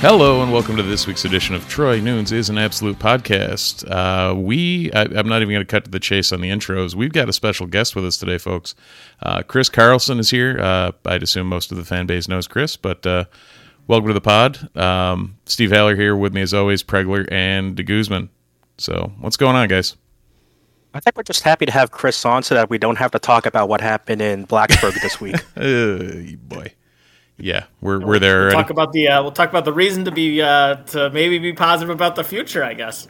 Hello and welcome to this week's edition of Troy Nunes is an Absolute podcast. Uh, we, I, am not even going to cut to the chase on the intros. We've got a special guest with us today, folks. Uh, Chris Carlson is here. Uh, I'd assume most of the fan base knows Chris, but uh, welcome to the pod. Um, Steve Haller here with me as always, Pregler and De Guzman. So, what's going on, guys? I think we're just happy to have Chris on so that we don't have to talk about what happened in Blacksburg this week. uh, boy. Yeah, we're we're there. We'll talk about the uh, we'll talk about the reason to be uh, to maybe be positive about the future. I guess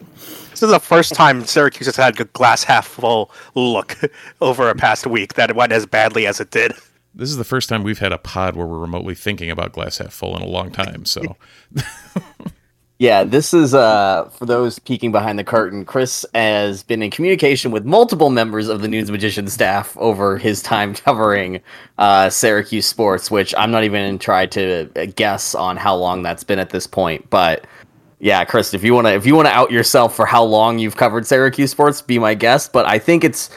this is the first time Syracuse has had a glass half full look over a past week that it went as badly as it did. This is the first time we've had a pod where we're remotely thinking about glass half full in a long time. So. Yeah, this is uh for those peeking behind the curtain. Chris has been in communication with multiple members of the Nunes Magician staff over his time covering uh, Syracuse sports, which I'm not even trying to guess on how long that's been at this point. But yeah, Chris, if you wanna if you wanna out yourself for how long you've covered Syracuse sports, be my guest. But I think it's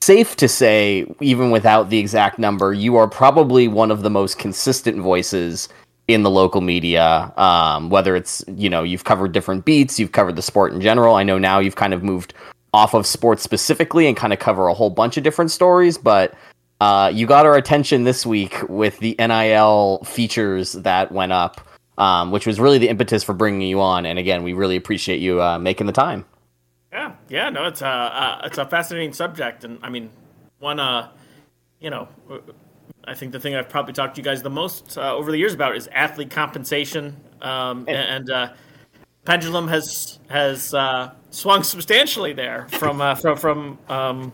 safe to say, even without the exact number, you are probably one of the most consistent voices in the local media, um, whether it's, you know, you've covered different beats, you've covered the sport in general. I know now you've kind of moved off of sports specifically and kind of cover a whole bunch of different stories, but uh, you got our attention this week with the NIL features that went up, um, which was really the impetus for bringing you on. And again, we really appreciate you uh, making the time. Yeah, yeah, no, it's a uh, it's a fascinating subject, and I mean, one, uh, you know, I think the thing I've probably talked to you guys the most uh, over the years about is athlete compensation, um, and uh, pendulum has has uh, swung substantially there from uh, from from um,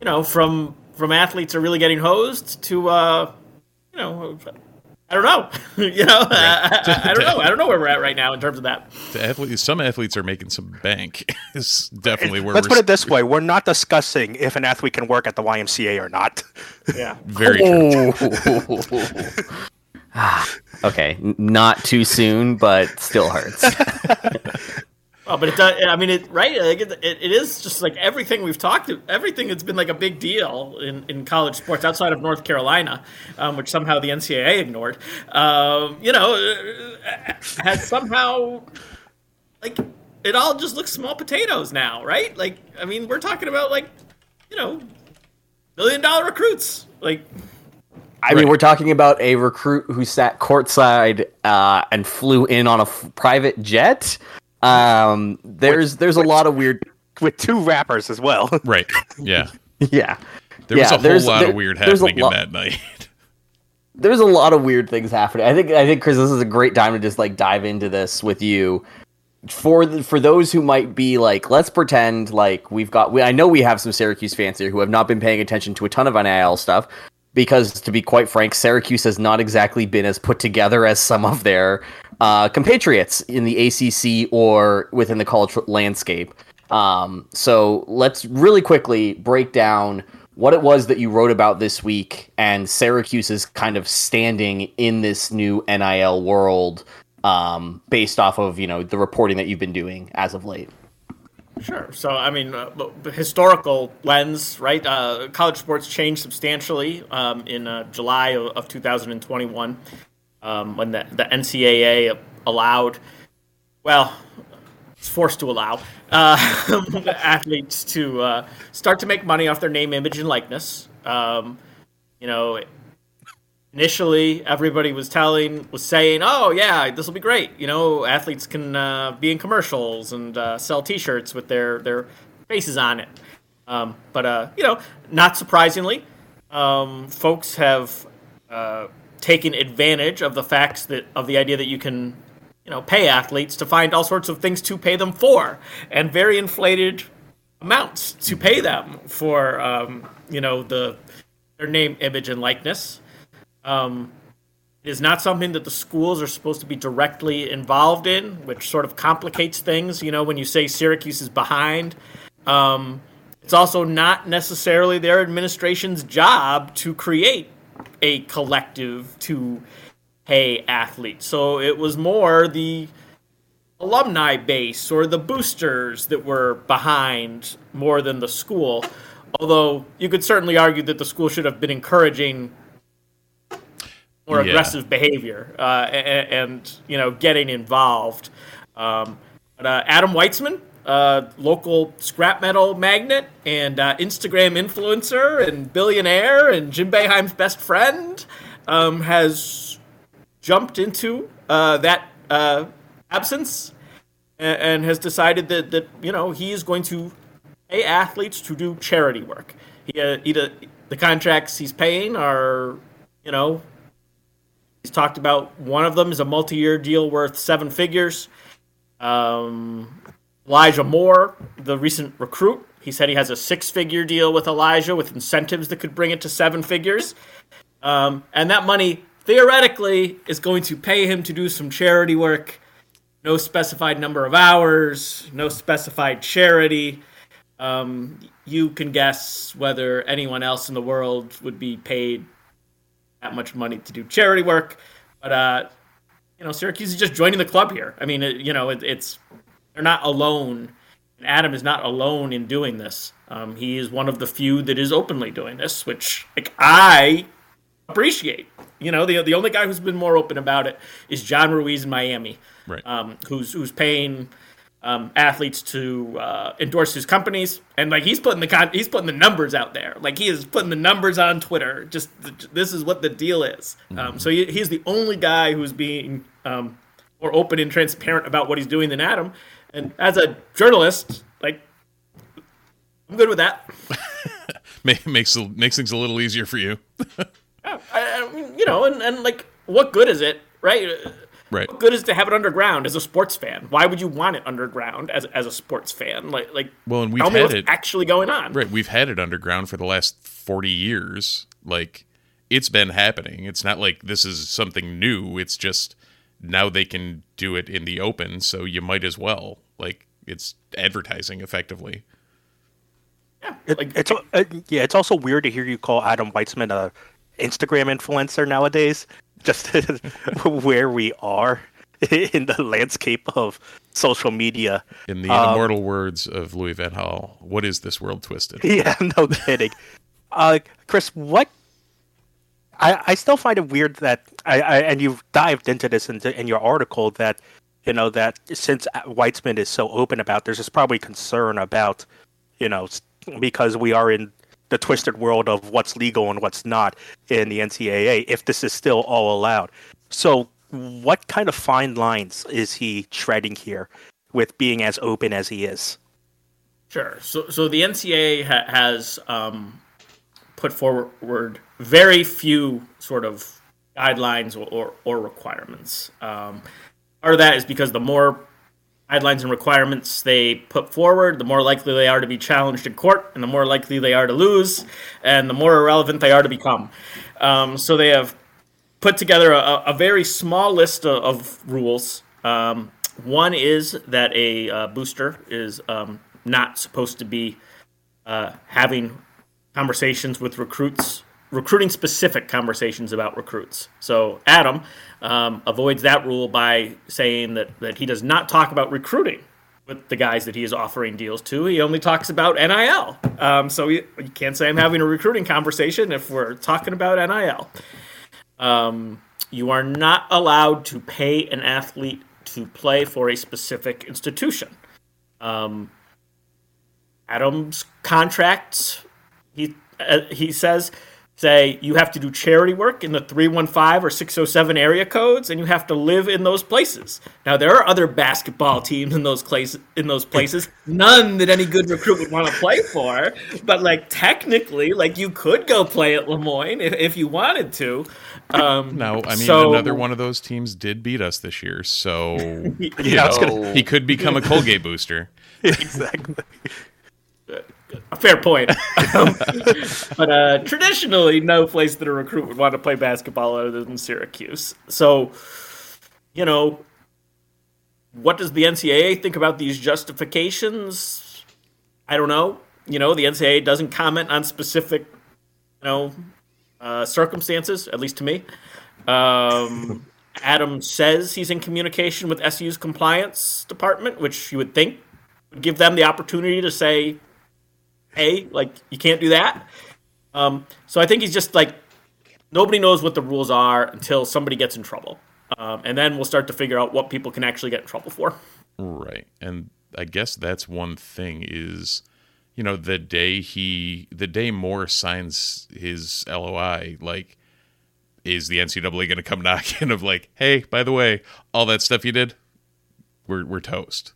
you know from from athletes are really getting hosed to uh, you know I don't know. you know, I, I, I, don't know. I don't know where we're at right now in terms of that. The athletes, some athletes are making some bank. is definitely where. Let's put it this way: we're not discussing if an athlete can work at the YMCA or not. Yeah, very true. Ah, okay, not too soon, but still hurts. Oh, but it does. I mean, it right. Like it, it is just like everything we've talked. To, everything that's been like a big deal in, in college sports outside of North Carolina, um, which somehow the NCAA ignored. Um, you know, uh, has somehow like it all just looks small potatoes now, right? Like, I mean, we're talking about like, you know, million dollar recruits. Like, I mean, we're talking about a recruit who sat courtside uh, and flew in on a f- private jet. Um, there's there's a lot of weird. with two rappers as well. Right. Yeah. Yeah, There was a whole lot there- of weird happening lo- in that night. there's a lot of weird things happening. I think I think Chris, this is a great time to just like dive into this with you. For the, for those who might be like, let's pretend like we've got. We, I know we have some Syracuse fans here who have not been paying attention to a ton of NIL stuff because, to be quite frank, Syracuse has not exactly been as put together as some of their uh, compatriots in the ACC or within the college landscape. Um, so let's really quickly break down what it was that you wrote about this week and Syracuse's kind of standing in this new NIL world um, based off of you know the reporting that you've been doing as of late. Sure. So, I mean, uh, the historical lens, right? Uh, college sports changed substantially um, in uh, July of, of 2021 um, when the, the NCAA allowed, well, it's forced to allow uh, athletes to uh, start to make money off their name, image, and likeness. Um, you know, initially everybody was telling was saying oh yeah this will be great. You know athletes can uh, be in commercials and uh, sell t-shirts with their their faces on it. Um, but uh, you know not surprisingly um, folks have uh, taken advantage of the facts that of the idea that you can you know pay athletes to find all sorts of things to pay them for and very inflated amounts to pay them for um, you know the their name image and likeness um, it is not something that the schools are supposed to be directly involved in, which sort of complicates things. You know, when you say Syracuse is behind, um, it's also not necessarily their administration's job to create a collective to pay athletes. So it was more the alumni base or the boosters that were behind more than the school. Although you could certainly argue that the school should have been encouraging more Yeah. aggressive behavior uh, and, and you know getting involved. Um, but uh, Adam Weitsman, uh, local scrap metal magnate and uh, Instagram influencer and billionaire and Jim Boeheim's best friend, um, has jumped into uh, that uh, absence and, and has decided that, that you know he is going to pay athletes to do charity work. He, uh, either the contracts he's paying are you know He's talked about one of them is a multi-year deal worth seven figures. Um, Elijah Moore, the recent recruit, he said he has a six-figure deal with Elijah with incentives that could bring it to seven figures. Um, and that money theoretically is going to pay him to do some charity work. No specified number of hours, no specified charity. Um, you can guess whether anyone else in the world would be paid that much money to do charity work. But uh, you know, Syracuse is just joining the club here. I mean, it, you know, it, it's they're not alone. And Adam is not alone in doing this. Um, he is one of the few that is openly doing this, which like I appreciate. You know, the the only guy who's been more open about it is John Ruiz in Miami, Right. um, who's who's paying um, athletes to uh, endorse his companies, and like he's putting the con- he's putting the numbers out there. Like he is putting the numbers on Twitter. Just th- this is what the deal is. Um, so he, he's the only guy who's being um, more open and transparent about what he's doing than Adam. And as a journalist, like I'm good with that. Makes makes things a little easier for you. I, I mean, you know, and, and like, what good is it, right? Right. What good is to have it underground as a sports fan? Why would you want it underground as, as a sports fan? Like, like, Well, and we've tell me had what's it- actually going on. Right. We've had it underground for the last 40 years. Like, it's been happening. It's not like this is something new. It's just now they can do it in the open. So you might as well. Like, it's advertising effectively. Yeah, like, it's uh, yeah, it's also weird to hear you call Adam Weitsman a Instagram influencer nowadays. Just where we are in the landscape of social media. In the Um, immortal words of Louis Van Gaal, what is this world twisted? Yeah, no kidding. uh, Chris, what? I, I still find it weird that I, I and you've dived into this in, in your article that you know that since Weitsman is so open about, there's just probably concern about you know because we are in the twisted world of what's legal and what's not in the NCAA if this is still all allowed. So, what kind of fine lines is he treading here with being as open as he is? Sure. So, so the NCAA ha- has um, put forward very few sort of guidelines or, or, or requirements. Um, part of that is because the more guidelines and requirements they put forward, the more likely they are to be challenged in court, and the more likely they are to lose, and the more irrelevant they are to become. Um, so they have put together a, a very small list of, of rules. Um, one is that a uh, booster is um, not supposed to be uh, having conversations with recruits, recruiting specific conversations about recruits. So Adam um, avoids that rule by saying that, that he does not talk about recruiting with the guys that he is offering deals to. He only talks about NIL. Um, so you, can't say I'm having a recruiting conversation if we're talking about NIL. Um, you are not allowed to pay an athlete to play for a specific institution. Um, Adams' contracts, he uh, he says, say you have to do charity work in the 315 or 607 area codes and you have to live in those places. Now there are other basketball teams in those places in those places, none that any good recruit would want to play for, but like technically like you could go play at Le Moyne if, if you wanted to. Um, no, I mean so, another one of those teams did beat us this year, so yeah, know, he could become a Colgate booster. exactly a fair point. um, but uh, traditionally, no place that a recruit would want to play basketball other than Syracuse. So, you know, what does the NCAA think about these justifications? I don't know. You know, the NCAA doesn't comment on specific, you know, uh, circumstances, at least to me. Um, Adam says he's in communication with SU's compliance department, which you would think would give them the opportunity to say, hey, like you can't do that. Um, so I think he's just like nobody knows what the rules are until somebody gets in trouble, um, and then we'll start to figure out what people can actually get in trouble for. Right, and I guess that's one thing is, you know, the day he, the day Moore signs his LOI, like, is the NCAA going to come knocking of like, hey, by the way, all that stuff you did, we're we're toast.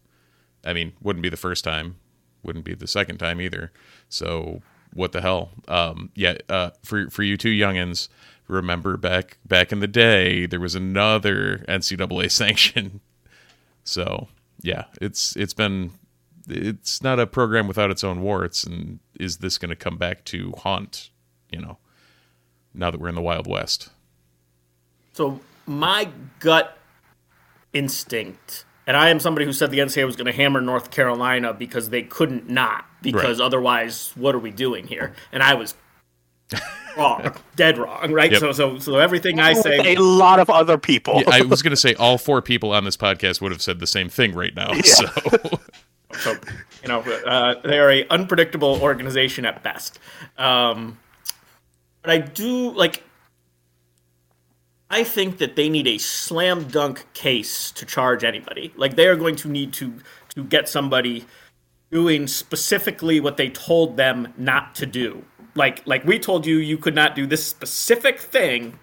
I mean, wouldn't be the first time wouldn't be the second time either. So what the hell? Um, yeah, uh, for for you two youngins, remember back back in the day, there was another NCAA sanction. So yeah, it's it's been it's not a program without its own warts, and is this going to come back to haunt? You know, now that we're in the Wild West. So my gut instinct and I am somebody who said the NCAA was going to hammer North Carolina because they couldn't not, because right. otherwise, what are we doing here? And I was wrong, dead wrong, right? Yep. So, so, so everything I say, a lot of other people. yeah, I was going to say all four people on this podcast would have said the same thing right now. Yeah. So. so, you know, uh, they are a unpredictable organization at best. Um, but I do like I think that they need a slam dunk case to charge anybody. Like they are going to need to to get somebody doing specifically what they told them not to do. Like like we told you you could not do this specific thing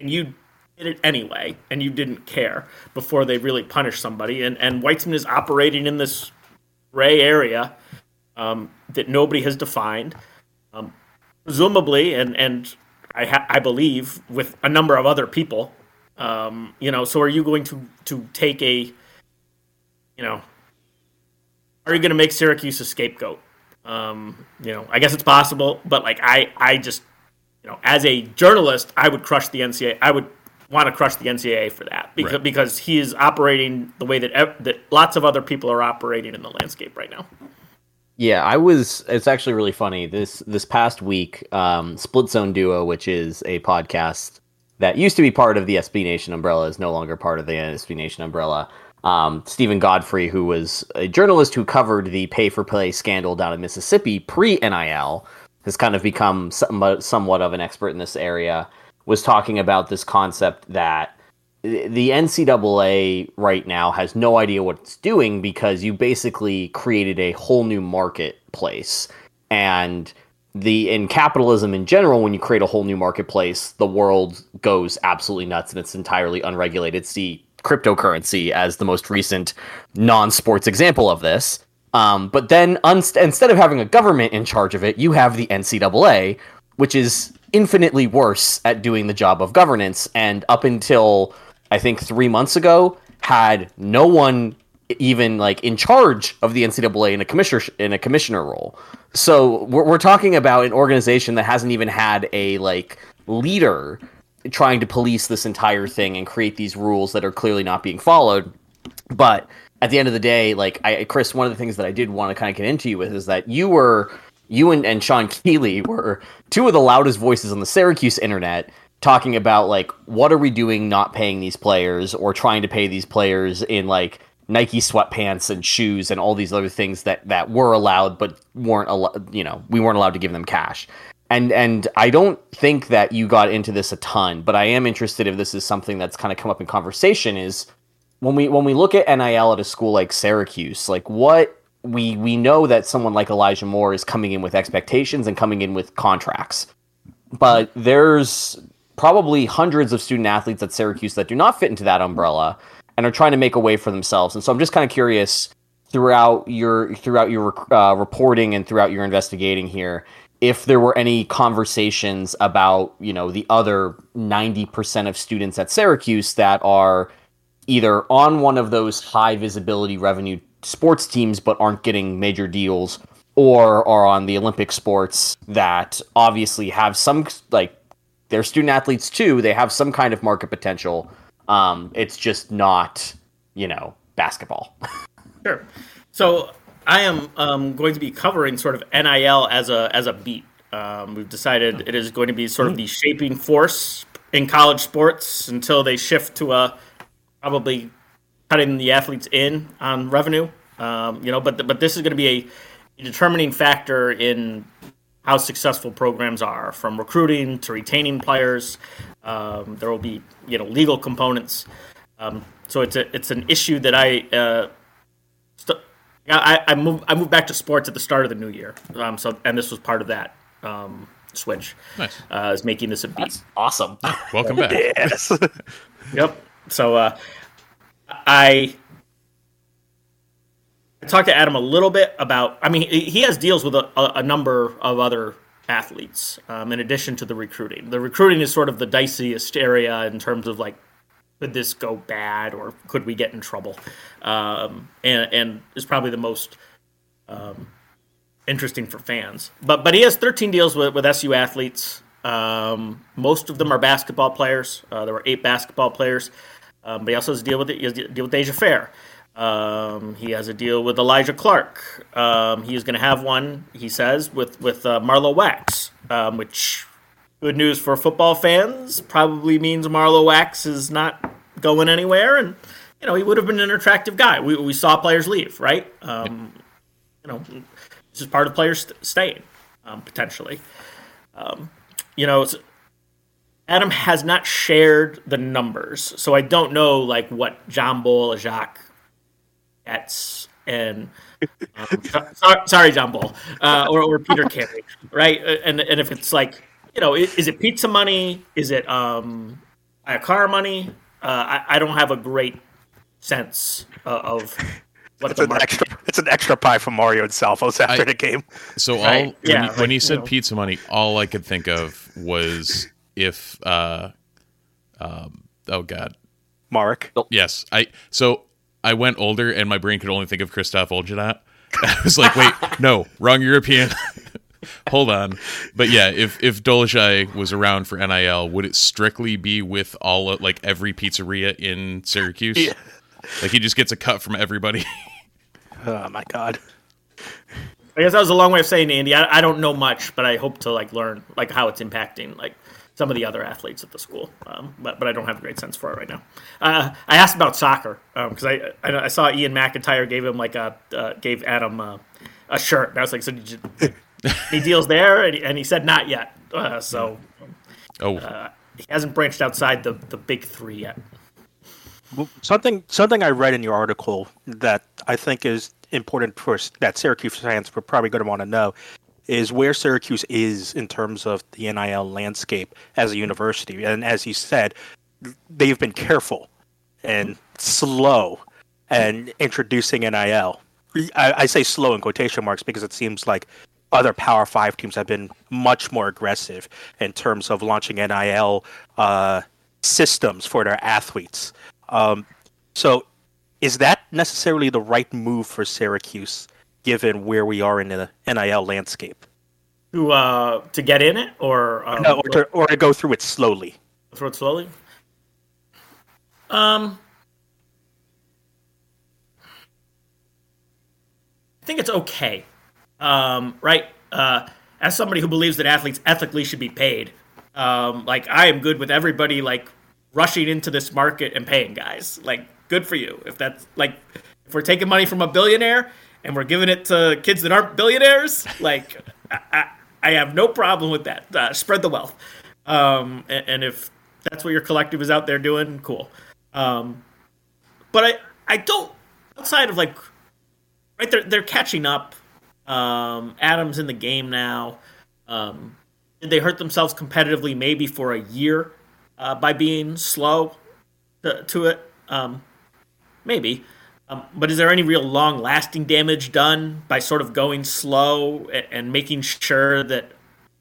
and you did it anyway and you didn't care before they really punish somebody and and Weitsman is operating in this gray area um, that nobody has defined. Um, presumably and and I, ha- I believe, with a number of other people. Um, you know, so are you going to to take a, you know, are you going to make Syracuse a scapegoat? Um, you know, I guess it's possible, but like I, I just, you know, as a journalist, I would crush the NCAA. I would want to crush the NCAA for that because right. because he is operating the way that ev- that lots of other people are operating in the landscape right now. Yeah, I was. It's actually really funny. This this past week, um, Split Zone Duo, which is a podcast that used to be part of the SB Nation umbrella, is no longer part of the SB Nation umbrella. Um, Steven Godfrey, who was a journalist who covered the pay for play scandal down in Mississippi pre NIL, has kind of become somewhat of an expert in this area. Was talking about this concept that the NCAA right now has no idea what it's doing because you basically created a whole new marketplace. And the in capitalism in general, when you create a whole new marketplace, the world goes absolutely nuts and it's entirely unregulated. See cryptocurrency as the most recent non-sports example of this. Um, but then instead of having a government in charge of it, you have the NCAA, which is infinitely worse at doing the job of governance. And up until I think three months ago, had no one even like in charge of the NCAA in a commissioner in a commissioner role. So we're, we're talking about an organization that hasn't even had a like leader trying to police this entire thing and create these rules that are clearly not being followed. But at the end of the day, like I, Chris, one of the things that I did want to kind of get into you with is that you were you and, and Sean Keeley were two of the loudest voices on the Syracuse internet talking about like what are we doing not paying these players or trying to pay these players in like Nike sweatpants and shoes and all these other things that that were allowed but weren't allowed you know we weren't allowed to give them cash. And and I don't think that you got into this a ton but I am interested if this is something that's kind of come up in conversation is when we when we look at NIL at a school like Syracuse like what we we know that someone like Elijah Moore is coming in with expectations and coming in with contracts. But there's probably hundreds of student athletes at Syracuse that do not fit into that umbrella and are trying to make a way for themselves. And so I'm just kind of curious throughout your throughout your uh, reporting and throughout your investigating here if there were any conversations about you know the other 90% of students at Syracuse that are either on one of those high visibility revenue sports teams but aren't getting major deals or are on the Olympic sports that obviously have some like they're student athletes too they have some kind of market potential um, it's just not, you know, basketball. sure. So I am um, going to be covering sort of NIL as a as a beat. Um, we've decided it is going to be sort of the shaping force in college sports until they shift to a probably cutting the athletes in on revenue. Um, you know, but but this is going to be a, a determining factor in how successful programs are, from recruiting to retaining players. Um, there will be you know legal components. Um, so it's a it's an issue that I. Uh, st- I, I moved I moved back to sports at the start of the new year, um, so and this was part of that um, switch. Nice. Uh, is making this a beat. That's awesome. Welcome back. yes. yep. So uh, I I talked to Adam a little bit about. I mean, he has deals with a, a number of other athletes um, in addition to the recruiting. The recruiting is sort of the diciest area in terms of like, could this go bad or could we get in trouble? Um, and and is probably the most um, interesting for fans. But but he has 13 deals with, with SU athletes. Um, most of them are basketball players. Uh, there were eight basketball players. Um, but he also has a deal with it. He has a deal with Dyaisha Fair. Um, he has a deal with Elijah Clark. Um, he is going to have one, he says, with with uh, Marlowe Wax, um, which good news for football fans. Probably means Marlowe Wax is not going anywhere, and you know he would have been an attractive guy. We we saw players leave, right? Um, you know, this is part of players st- staying um, potentially. Um, you know. Adam has not shared the numbers, so I don't know like what John Bull, Jacques Getz and um, sorry, sorry, John Bull uh, or, or Peter Carey, right? Uh, and and if it's like you know, is it pizza money? Is it um, a car money? Uh, I, I don't have a great sense uh, of what it's an extra. It's an extra pie for Mario and Salvos after I, the game. So all right? when, yeah, when he said know. pizza money, all I could think of was if uh, um, oh god, Mark. Yes, I so I went older and my brain could only think of Christoph Oljanat. I was like, wait, no, wrong European. Hold on. But yeah, if if Dolezaj was around for NIL, would it strictly be with all of, like every pizzeria in Syracuse? Yeah. Like he just gets a cut from everybody. oh my god. I guess that was a long way of saying, Andy. I, I don't know much, but I hope to like learn like how it's impacting like some of the other athletes at the school, um, but but I don't have a great sense for it right now. Uh, I asked about soccer because um, I, I, I saw Ian McIntyre gave him like a uh, gave Adam uh, a shirt, and I was like, so did you, any deals there? And he, and he said not yet. Uh, so oh, uh, he hasn't branched outside the the big three yet. Something something I read in your article that I think is important for that Syracuse fans were probably going to want to know is where Syracuse is in terms of the NIL landscape as a university. And as you said, they've been careful and slow and introducing NIL. I, I say slow in quotation marks because it seems like other Power Five teams have been much more aggressive in terms of launching NIL uh, systems for their athletes. Um, so, is that necessarily the right move for Syracuse, given where we are in the NIL landscape? To uh, to get in it, or um, no, or, to, or to go through it slowly. Through it slowly. Um, I think it's okay um, right? Uh, as somebody who believes that athletes ethically should be paid, um, like I am good with everybody like rushing into this market and paying guys. Like, good for you. If that's like, if we're taking money from a billionaire and we're giving it to kids that aren't billionaires, like, I, I, have no problem with that. Uh, spread the wealth. Um, and, and, if that's what your collective is out there doing, cool. Um, but I, I don't outside of like, right? They're they're catching up um, Adams in the game now. Um, did they hurt themselves competitively maybe for a year uh, by being slow to, to it? Um, maybe. Um, but is there any real long lasting damage done by sort of going slow and, and making sure that,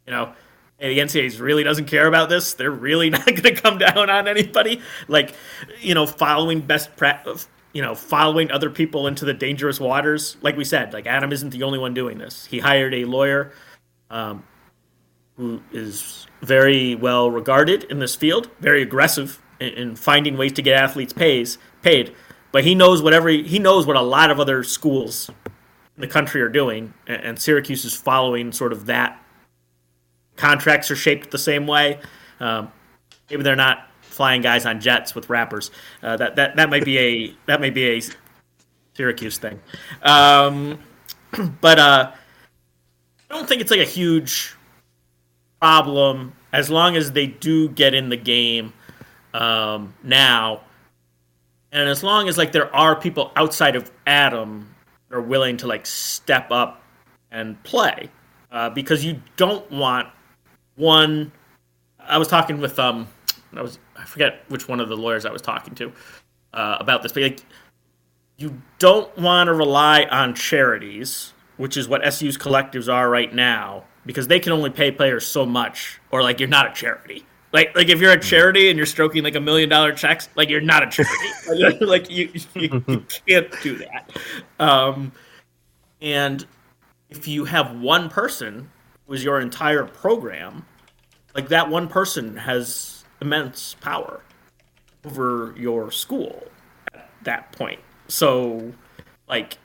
you know, the NCAA really doesn't care about this? They're really not going to come down on anybody? Like, you know, following best practice you know, following other people into the dangerous waters. Like we said, like Adam isn't the only one doing this. He hired a lawyer um, who is very well regarded in this field, very aggressive in, in, finding ways to get athletes pays paid. But he knows whatever he, he knows what a lot of other schools in the country are doing, and, and Syracuse is following sort of that. Contracts are shaped the same way. Um, maybe they're not flying guys on jets with rappers. Uh, that that that might be a that might be a Syracuse thing. Um, but uh, I don't think it's like a huge problem as long as they do get in the game um, now, and as long as like there are people outside of Adam that are willing to like step up and play, uh, because you don't want one. I was talking with um, I was I forget which one of the lawyers I was talking to uh, about this, but like, you don't want to rely on charities, which is what SU's collectives are right now, because they can only pay players so much, or like you're not a charity. Like, like if you're a charity and you're stroking like a million dollar checks, like you're not a charity. like you, you, you, can't do that. Um, and if you have one person who is your entire program, like that one person has immense power over your school at that point. So, like,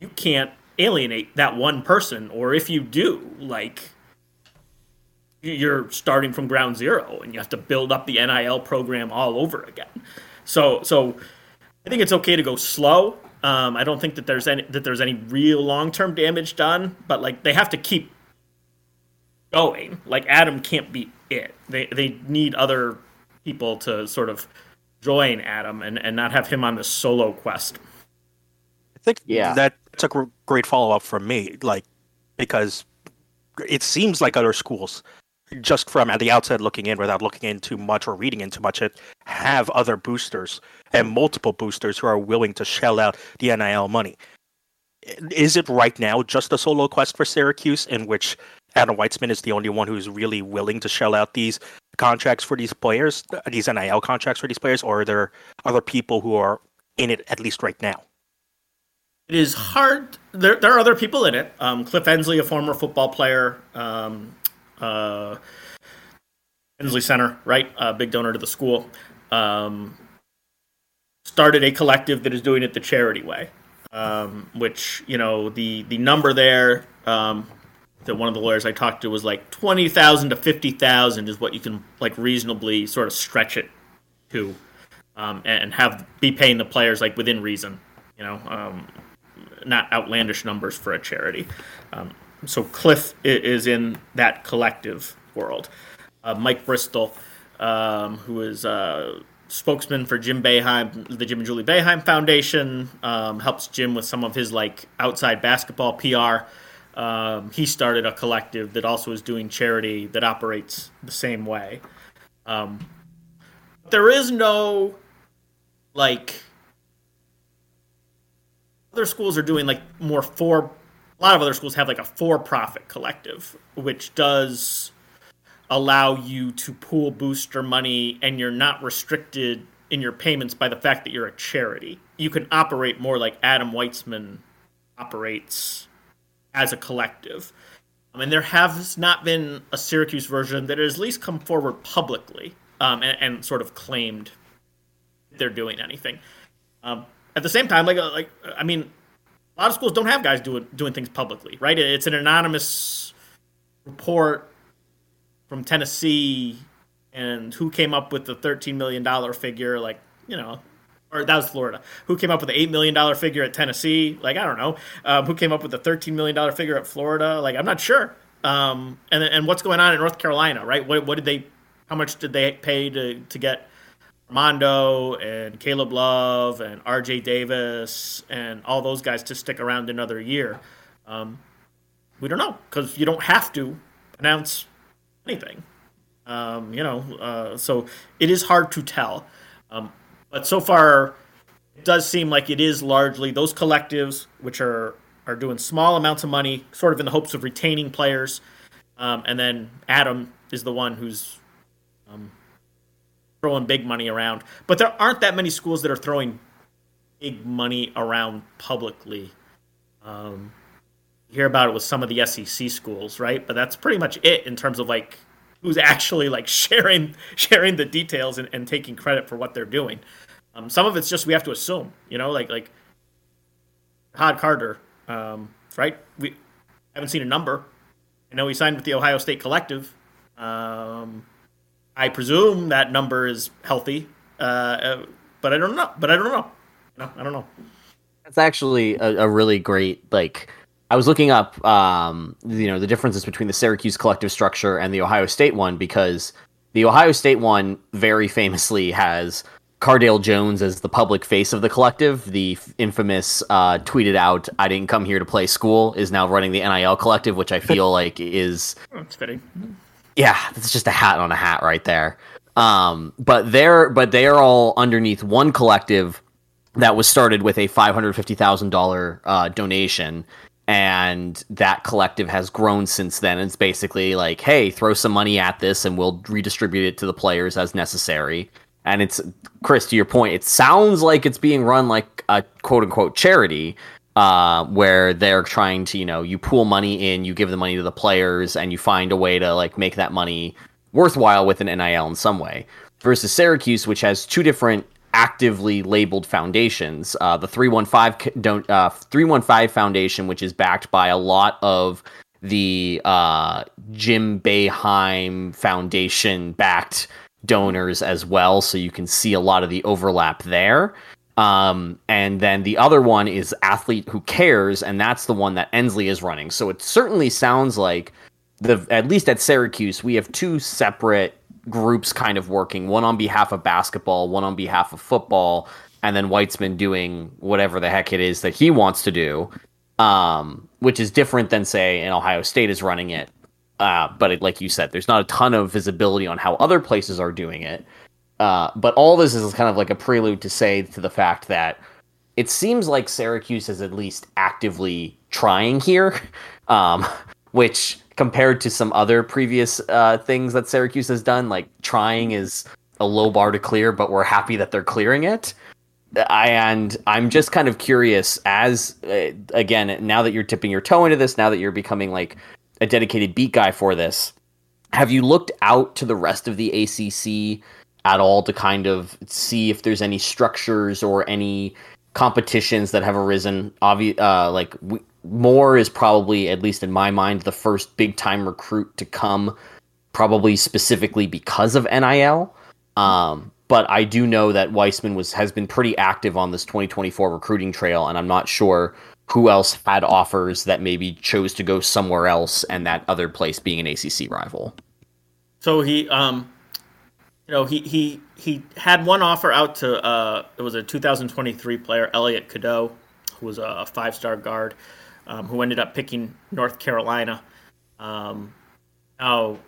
you can't alienate that one person, or if you do, like, you're starting from ground zero and you have to build up the NIL program all over again. So, so I think it's okay to go slow. Um, I don't think that there's any that there's any real long term damage done, but like they have to keep going. Like Adam can't be it. They they need other people to sort of join Adam and, and not have him on this solo quest. I think yeah. that's a great follow up from me, like because it seems like other schools, just from at the outset looking in without looking into much or reading into too much, it have other boosters and multiple boosters who are willing to shell out the NIL money. Is it right now just a solo quest for Syracuse in which Adam Weitsman is the only one who's really willing to shell out these contracts for these players, these NIL contracts for these players, or are there other people who are in it at least right now? It is hard. There, there are other people in it. Um, Cliff Ensley, a former football player, um, uh, Ensley Center, right? A big donor to the school. Um, started a collective that is doing it the charity way, um, which you know the the number there um, that one of the lawyers I talked to was like twenty thousand to fifty thousand is what you can like reasonably sort of stretch it to, um, and have be paying the players like within reason, you know, um, not outlandish numbers for a charity. So Cliff is in that collective world. Uh, Mike Bristol, um, who is a spokesman for Jim Boeheim, the Jim and Julie Boeheim Foundation, um, helps Jim with some of his like outside basketball PR Um, he started a collective that also is doing charity that operates the same way. Um, there is no like other schools are doing like more for a lot of other schools have like a for-profit collective which does allow you to pool booster money and you're not restricted in your payments by the fact that you're a charity you can operate more like adam weitsman operates as a collective I mean, there has not been a Syracuse version that has at least come forward publicly um, and, and, sort of claimed they're doing anything. Um, at the same time, like uh, like I mean, a lot of schools don't have guys doing doing things publicly, right? It's an anonymous report from Tennessee, and who came up with the thirteen million dollar figure? Like you know, or that was Florida. Who came up with the eight million dollar figure at Tennessee? Like I don't know. Um, who came up with the thirteen million dollar figure at Florida? Like I'm not sure. Um, and and what's going on in North Carolina? Right? What what did they? How much did they pay to to get Armando and Caleb Love and R.J. Davis and all those guys to stick around another year? Um, we don't know because you don't have to announce anything. Um, you know, uh, so it is hard to tell. Um, but so far, it does seem like it is largely those collectives which are are doing small amounts of money, sort of in the hopes of retaining players, um, and then Adam is the one who's um, throwing big money around. But there aren't that many schools that are throwing big money around publicly. Um, you hear about it with some of the SEC schools, right? But that's pretty much it in terms of like who's actually like sharing sharing the details and, and taking credit for what they're doing. Um, some of it's just we have to assume, you know, like like Todd Carter, um, right? We haven't seen a number. I know he signed with the Ohio State Collective. Um, I presume that number is healthy, uh, uh, but I don't know. But I don't know. No, I don't know. That's actually a, a really great like. I was looking up, um, you know, the differences between the Syracuse collective structure and the Ohio State one because the Ohio State one very famously has Cardale Jones as the public face of the collective, the infamous uh, tweeted out "I didn't come here to play school" is now running the NIL collective, which I feel like is that's fitting. Yeah, it's just a hat on a hat right there. Um, but they're but they are all underneath one collective that was started with a five hundred fifty thousand uh, dollar donation, and that collective has grown since then. It's basically like, hey, throw some money at this, and we'll redistribute it to the players as necessary and it's Chris to your point. It sounds like it's being run like a quote unquote charity, uh, where they're trying to you know you pool money in, you give the money to the players, and you find a way to like make that money worthwhile with an NIL in some way. Versus Syracuse, which has two different actively labeled foundations. Uh, the 315 don't uh, 315 Foundation, which is backed by a lot of the uh, Jim Boeheim Foundation backed donors as well, so you can see a lot of the overlap there. Um, and then the other one is Athlete Who Cares, and that's the one that Ensley is running. So it certainly sounds like the at least at Syracuse, we have two separate groups kind of working, one on behalf of basketball, one on behalf of football, and then Weitsman doing whatever the heck it is that he wants to do. Um, which is different than say in Ohio State is running it uh, but it, like you said, there's not a ton of visibility on how other places are doing it. Uh, but all this is kind of like a prelude to say to the fact that it seems like Syracuse is at least actively trying here, um, which compared to some other previous uh, things that Syracuse has done, like trying is a low bar to clear, but we're happy that they're clearing it. And I'm just kind of curious as uh, again now that you're tipping your toe into this, now that you're becoming like a dedicated beat guy for this. Have you looked out to the rest of the ACC at all to kind of see if there's any structures or any competitions that have arisen? Obvi- uh, like we, Moore is probably, at least in my mind, the first big time recruit to come, probably specifically because of NIL. Um, but I do know that Weitsman was has been pretty active on this 2024 recruiting trail, and I'm not sure who else had offers that maybe chose to go somewhere else and that other place being an ACC rival. So he, um, you know, he, he, he had one offer out to, uh, it was a 2023 player, Elliot Cadeau, who was a five star guard. um, who ended up picking North Carolina. Um, now,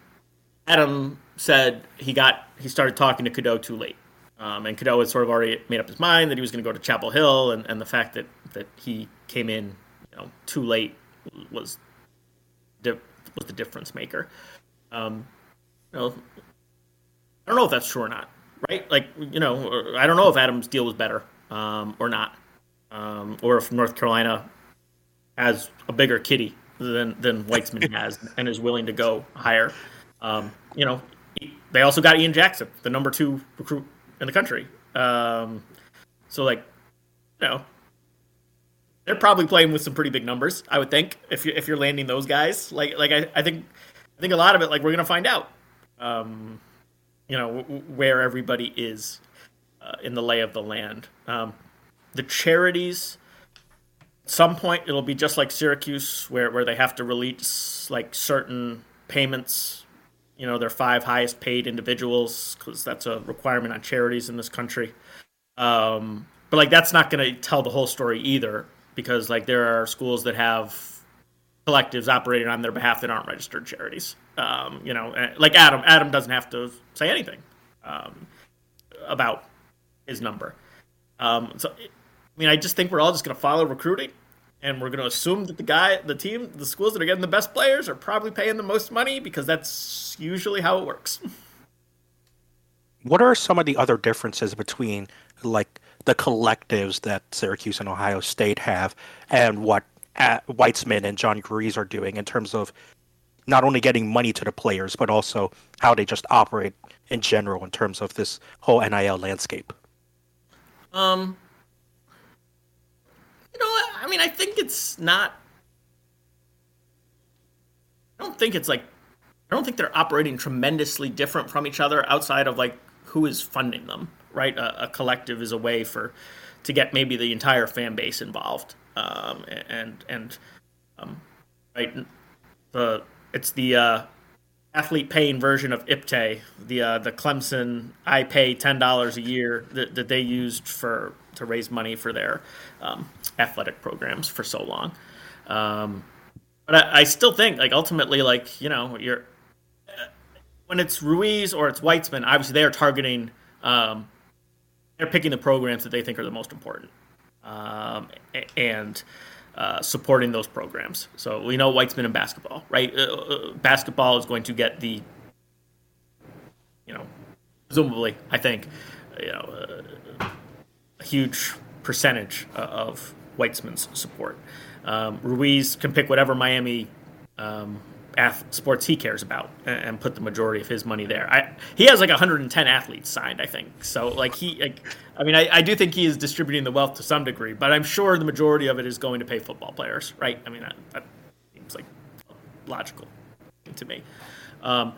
Adam said he got he started talking to Cadeau too late, um, and Cadeau had sort of already made up his mind that he was going to go to Chapel Hill, and, and the fact that that he came in you know too late was was the difference maker. Um, you know, I don't know if that's true or not, right? Like, you know, I don't know if Adams' deal was better um, or not, um, or if North Carolina has a bigger kitty than than Weitsman has and is willing to go higher. Um, you know, they also got Ian Jackson, the number two recruit in the country. Um, so, like, you know, they're probably playing with some pretty big numbers. I would think if you if you're landing those guys, like like I, I think I think a lot of it like we're gonna find out, um, you know, w- where everybody is uh, in the lay of the land. Um, the charities, at some point it'll be just like Syracuse, where where they have to release like certain payments. You know, their five highest paid individuals because that's a requirement on charities in this country. Um, but like that's not going to tell the whole story either because like there are schools that have collectives operating on their behalf that aren't registered charities. Um, you know, eh, like Adam. Adam doesn't have to say anything um, about his number. Um, so, I mean, I just think we're all just going to follow recruiting, and we're going to assume that the guy, the team, the schools that are getting the best players are probably paying the most money because that's usually how it works. What are some of the other differences between like the collectives that Syracuse and Ohio State have, and what uh, Weitsman and John Ruiz are doing in terms of not only getting money to the players, but also how they just operate in general in terms of this whole NIL landscape. Um, you know, I mean, I think it's not. I don't think it's like. I don't think they're operating tremendously different from each other outside of like who is funding them right? A, a, collective is a way for to get maybe the entire fan base involved, um, and and um, right the it's the uh, athlete paying version of IPTAY, the uh, the Clemson I pay ten dollars a year that, that they used for to raise money for their um, athletic programs for so long. Um, but I, I, still think like ultimately like you know you're when it's Ruiz or it's Weitsman, obviously they are targeting um, they're picking the programs that they think are the most important um, and uh, supporting those programs. So we know Weitsman in basketball, right? Uh, uh, basketball is going to get the, you know, presumably, I think, you know, uh, a huge percentage of Weitsman's support. Um, Ruiz can pick whatever Miami um, sports he cares about and, put the majority of his money there. I, he has like 110 athletes signed, I think. So like he, like, I mean, I, I do think he is distributing the wealth to some degree, but I'm sure the majority of it is going to pay football players, right? I mean, that, that seems like logical to me. Um,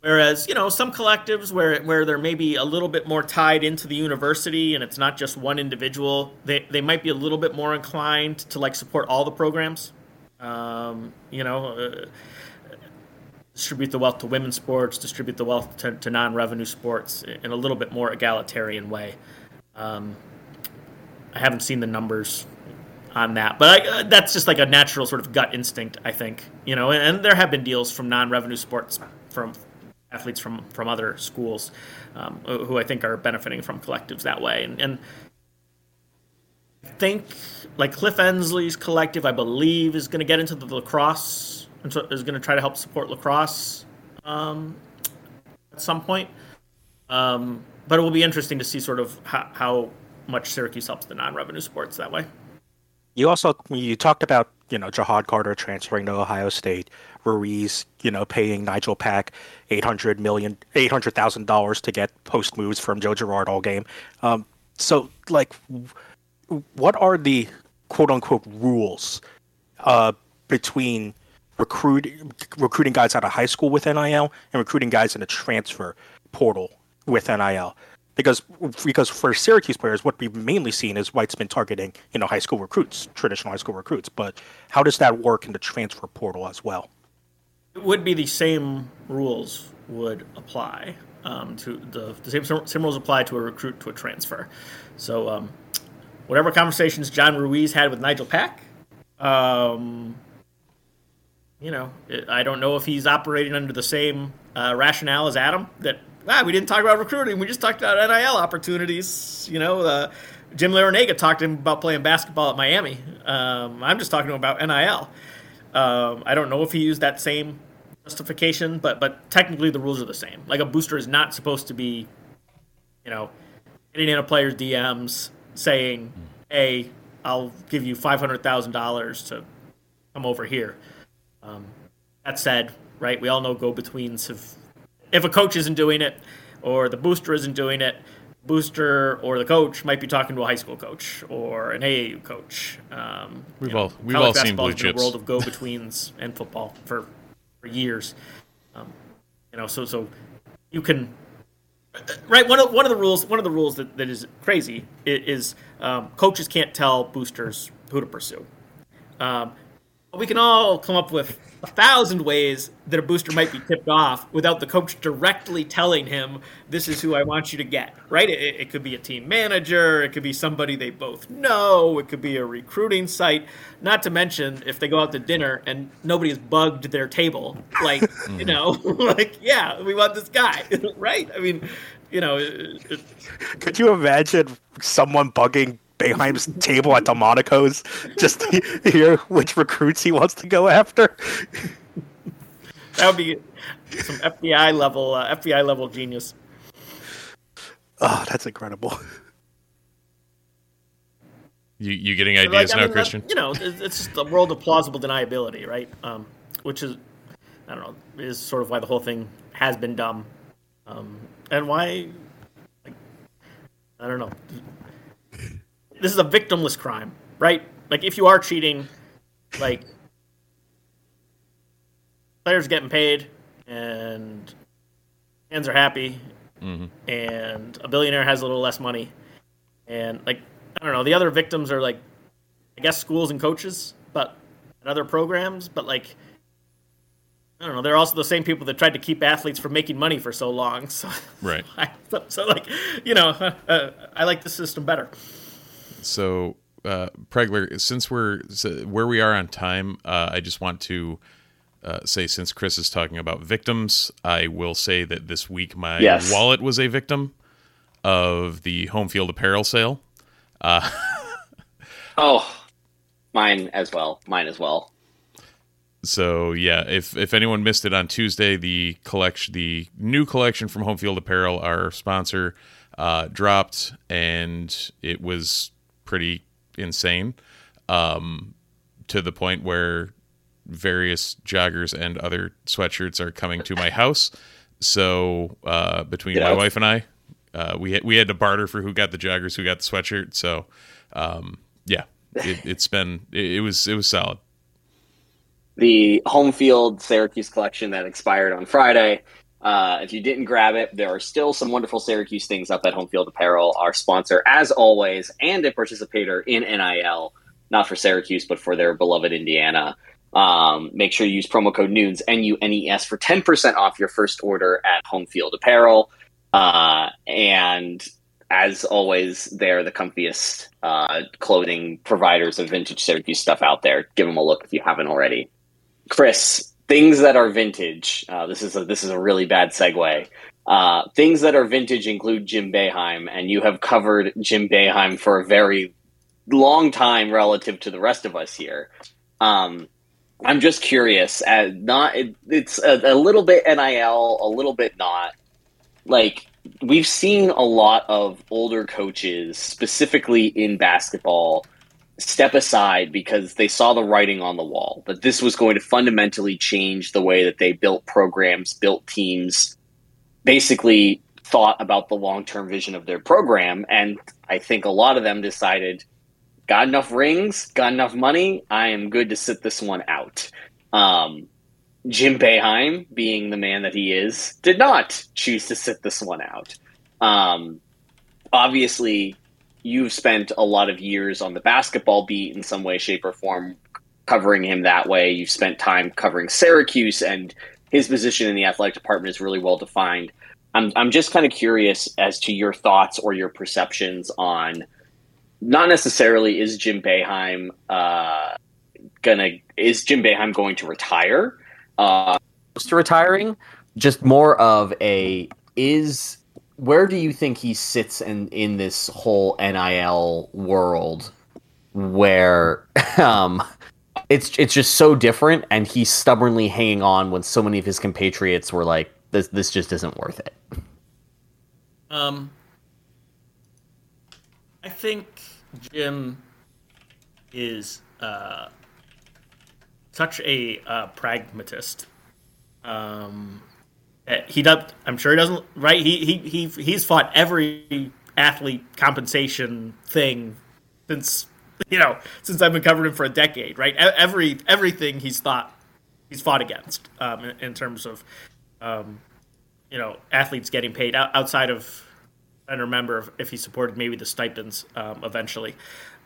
whereas you know some collectives where where they're maybe a little bit more tied into the university and it's not just one individual, they they might be a little bit more inclined to like support all the programs. Um, you know. Uh, distribute the wealth to women's sports, distribute the wealth to, to non-revenue sports in a little bit more egalitarian way. Um, I haven't seen the numbers on that, but I, uh, that's just like a natural sort of gut instinct, I think. You know, and, and there have been deals from non-revenue sports from athletes from from other schools um, who I think are benefiting from collectives that way, and, and I think like Cliff Ensley's collective, I believe, is going to get into the lacrosse and so is going to try to help support lacrosse um, at some point. Um, but it will be interesting to see sort of how, how much Syracuse helps the non-revenue sports that way. You also you talked about you know Ja'Had Carter transferring to Ohio State, Ruiz you know paying Nigel Pack eight hundred million eight hundred thousand dollars to get post moves from Joe Girard all game. Um, so like, what are the quote unquote rules uh, between recruiting recruiting guys out of high school with NIL and recruiting guys in a transfer portal with NIL. Because because for Syracuse players, what we've mainly seen is Weitsman targeting you know high school recruits, traditional high school recruits. But how does that work in the transfer portal as well? It would be the same rules would apply um, to the, the same, same rules apply to a recruit to a transfer. So um, whatever conversations John Ruiz had with Nigel Pack, Um, you know, I don't know if he's operating under the same uh, rationale as Adam that ah, we didn't talk about recruiting, we just talked about NIL opportunities. You know, uh, Jim Larrañaga talked to him about playing basketball at Miami. Um, I'm just talking about NIL. Um, I don't know if he used that same justification, but but technically the rules are the same. Like a booster is not supposed to be, you know, getting in a player's DMs saying, "Hey, I'll give you five hundred thousand dollars to come over here." Um, that said, right, we all know go-betweens have. If a coach isn't doing it, or the booster isn't doing it, booster or the coach might be talking to a high school coach or an AAU coach. Um, we've all we've all seen blue chips. A world of go-betweens and football for for years. Um, you know, so so you can right one of one of the rules one of the rules that, that is crazy is, um, coaches can't tell boosters who to pursue. We can all come up with a thousand ways that a booster might be tipped off without the coach directly telling him, "This is who I want you to get." Right? It, it, could be a team manager. It could be somebody they both know. It could be a recruiting site. Not to mention if they go out to dinner and nobody has bugged their table, like you know, like yeah, we want this guy, right? I mean, you know, it, it, could you imagine someone bugging Boeheim's table at Delmonico's just to hear which recruits he wants to go after. that would be some FBI level uh, FBI level genius. Oh, that's incredible. You you getting ideas like, now, I mean, Christian? you know, it's just the world of plausible deniability, right? Um, which is, I don't know, is sort of why the whole thing has been dumb, um, and why, like, I don't know this is a victimless crime, right? Like if you are cheating, like players getting paid and fans are happy mm-hmm. and a billionaire has a little less money and like I don't know, the other victims are like I guess schools and coaches, but and other programs, but like I don't know. They're also the same people that tried to keep athletes from making money for so long. So, right. so, so, like, you know, uh, I like the system better so uh, Pregler, since we're where we are on time, uh, I just want to uh, say, since Chris is talking about victims, I will say that this week my yes. wallet was a victim of the home field apparel sale. Uh, oh, mine as well. Mine as well. So yeah, if if anyone missed it on Tuesday, the collection, the new collection from Home Field Apparel, our sponsor, uh, dropped, and it was pretty insane um, to the point where various joggers and other sweatshirts are coming to my house. So uh, between Get my out. wife and I, uh, we had, we had to barter for who got the joggers, who got the sweatshirt. So um, yeah, it, has been it, it was it was solid. The home field Syracuse collection that expired on Friday uh, if you didn't grab it, there are still some wonderful Syracuse things up at Home Field Apparel, our sponsor, as always, and a participator in NIL, not for Syracuse, but for their beloved Indiana. Um, make sure you use promo code NUNES, N U N E S, for 10% off your first order at Home Field Apparel. Uh, and as always, they're the comfiest uh, clothing providers of vintage Syracuse stuff out there. Give them a look if you haven't already. Chris, things that are vintage. Uh, this is a this is a really bad segue. Uh, things that are vintage include Jim Boeheim, and you have covered Jim Boeheim for a very long time relative to the rest of us here. Um, I'm just curious. As not, it, it's a, a little bit NIL, a little bit not. Like we've seen a lot of older coaches, specifically in basketball, step aside because they saw the writing on the wall that this was going to fundamentally change the way that they built programs, built teams, basically thought about the long term vision of their program. And I think a lot of them decided, got enough rings, got enough money, I am good to sit this one out. Um, Jim Boeheim, being the man that he is, did not choose to sit this one out. Um, obviously, you've spent a lot of years on the basketball beat in some way, shape, or form, covering him that way. You've spent time covering Syracuse, and his position in the athletic department is really well defined. I'm, I'm just kind of curious as to your thoughts or your perceptions on not necessarily is Jim Boeheim uh, gonna is Jim Boeheim going to retire? Uh, to retiring, just more of a is where do you think he sits in in this whole NIL world where um it's it's just so different and he's stubbornly hanging on when so many of his compatriots were like this this just isn't worth it. Um I think Jim is uh such a uh, pragmatist. Um he does. I'm sure he doesn't. Right? He he he he's fought every athlete compensation thing since you know since I've been covering him for a decade. Right? Every everything he's thought he's fought against um, in, in, terms of um, you know athletes getting paid outside of. I don't remember if he supported maybe the stipends um, eventually.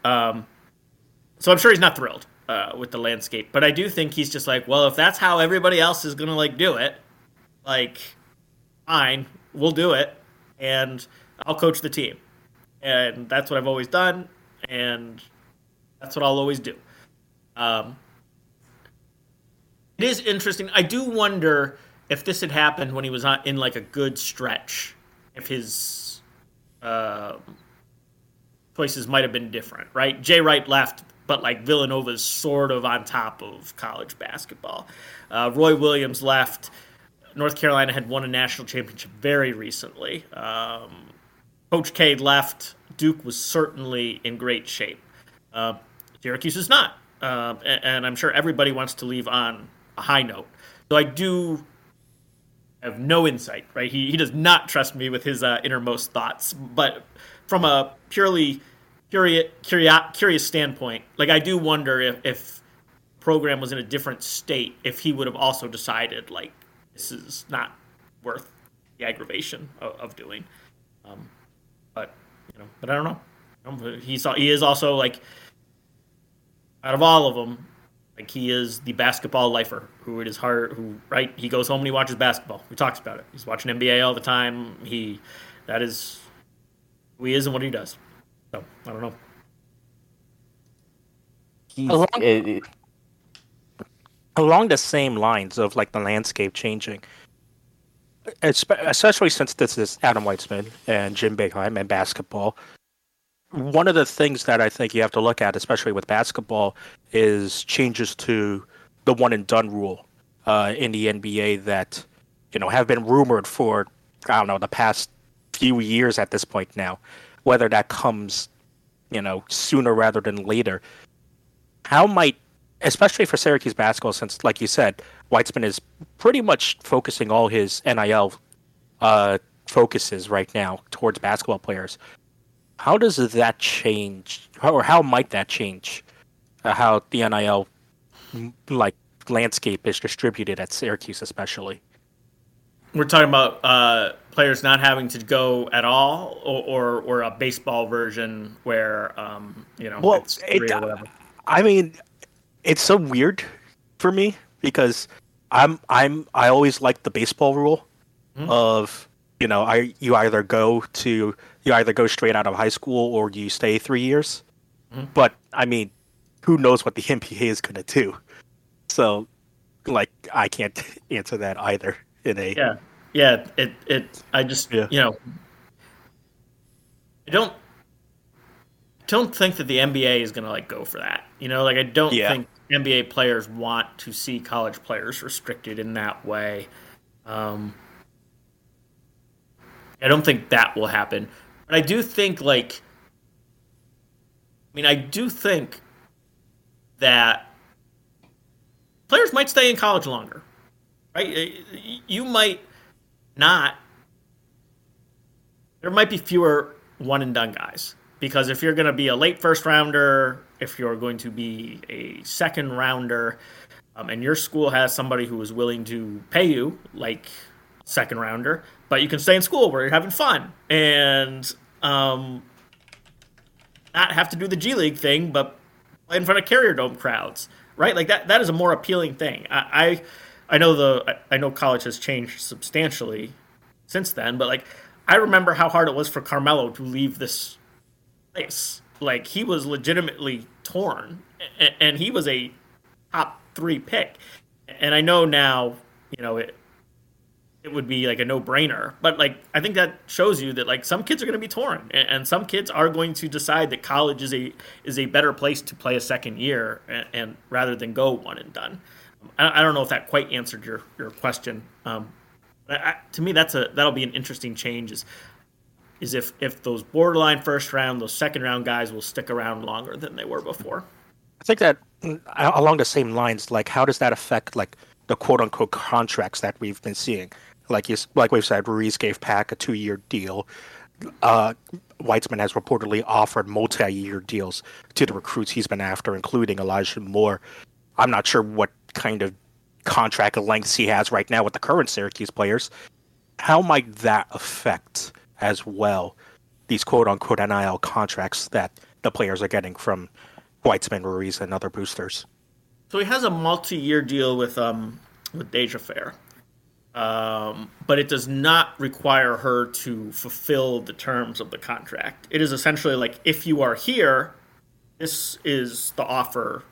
Um, so I'm sure he's not thrilled uh, with the landscape, but I do think he's just like, well, if that's how everybody else is gonna like do it, like, fine, we'll do it, and I'll coach the team. And that's what I've always done, and that's what I'll always do. Um, it is interesting. I do wonder if this had happened when he was in like a good stretch, if his uh, choices might have been different, right? Jay Wright left, but like Villanova's sort of on top of college basketball. Uh, Roy Williams left North Carolina had won a national championship very recently. Um, Coach K left. Duke was certainly in great shape. Uh, Syracuse is not. Uh, and, and, I'm sure everybody wants to leave on a high note. So I do have no insight, right? He, he does not trust me with his uh, innermost thoughts. But from a purely curious, curious standpoint, like I do wonder if, if program was in a different state, if he would have also decided, like, this is not worth the aggravation of, of doing. Um, but you know, but I don't know. He's he is also like out of all of them, like he is the basketball lifer who it is hard who right he goes home and he watches basketball. He talks about it. He's watching NBA all the time. He that is who he is and what he does. So I don't know. He's, it, it, along the same lines of like the landscape changing, especially since this is Adam Weitsman and Jim Boeheim and basketball. One of the things that I think you have to look at, especially with basketball, is changes to the one and done rule uh, in the NBA that you know have been rumored for I don't know the past few years at this point now. Whether that comes you know sooner rather than later, how might especially for Syracuse basketball, since, like you said, Weitsman is pretty much focusing all his NIL uh, focuses right now towards basketball players. How does that change, or how might that change uh, how the NIL like landscape is distributed at Syracuse, especially? We're talking about uh, players not having to go at all, or or, or a baseball version where um, you know well, it, I mean, it's so weird for me because I'm I'm I always like the baseball rule mm-hmm. of you know I you either go to you either go straight out of high school or you stay three years. Mm-hmm. But I mean, who knows what the NBA is gonna do? So, like, I can't answer that either. In a yeah, yeah. It it I just yeah. you know I don't don't think that the NBA is gonna like go for that. You know, like I don't yeah. think NBA players want to see college players restricted in that way. Um, I don't think that will happen. But I do think, like, I mean, I do think that players might stay in college longer, right? You might not. There might be fewer one and done guys because if you're going to be a late first rounder, if you're going to be a second rounder, um, and your school has somebody who is willing to pay you like second rounder, but you can stay in school where you're having fun and um, not have to do the G League thing, but in front of Carrier Dome crowds, right? Like that. That is a more appealing thing. I, I, I know the I know college has changed substantially since then, but like I remember how hard it was for Carmelo to leave this place. Like he was legitimately torn, and, he was a top three pick. And I know now, you know, it it would be like a no brainer. But like I think that shows you that like some kids are going to be torn, and, some kids are going to decide that college is a is a better place to play a second year, and, and rather than go one and done. I, I, don't know if that quite answered your your question. Um, I, to me, that's a that'll be an interesting change. Is is if if those borderline first round, those second round guys will stick around longer than they were before. I think that mm, along the same lines, like how does that affect like the quote unquote contracts that we've been seeing? Like you, like we've said, Ruiz gave Pack a two-year deal. Uh, Weitsman has reportedly offered multi-year deals to the recruits he's been after, including Elijah Moore. I'm not sure what kind of contract lengths he has right now with the current Syracuse players. How might that affect as well these quote-unquote NIL contracts that the players are getting from Weitsman, Ruiz, and other boosters? So he has a multi-year deal with um with Dyaisha Fair um, but it does not require her to fulfill the terms of the contract. It is essentially like if you are here, this is the offer.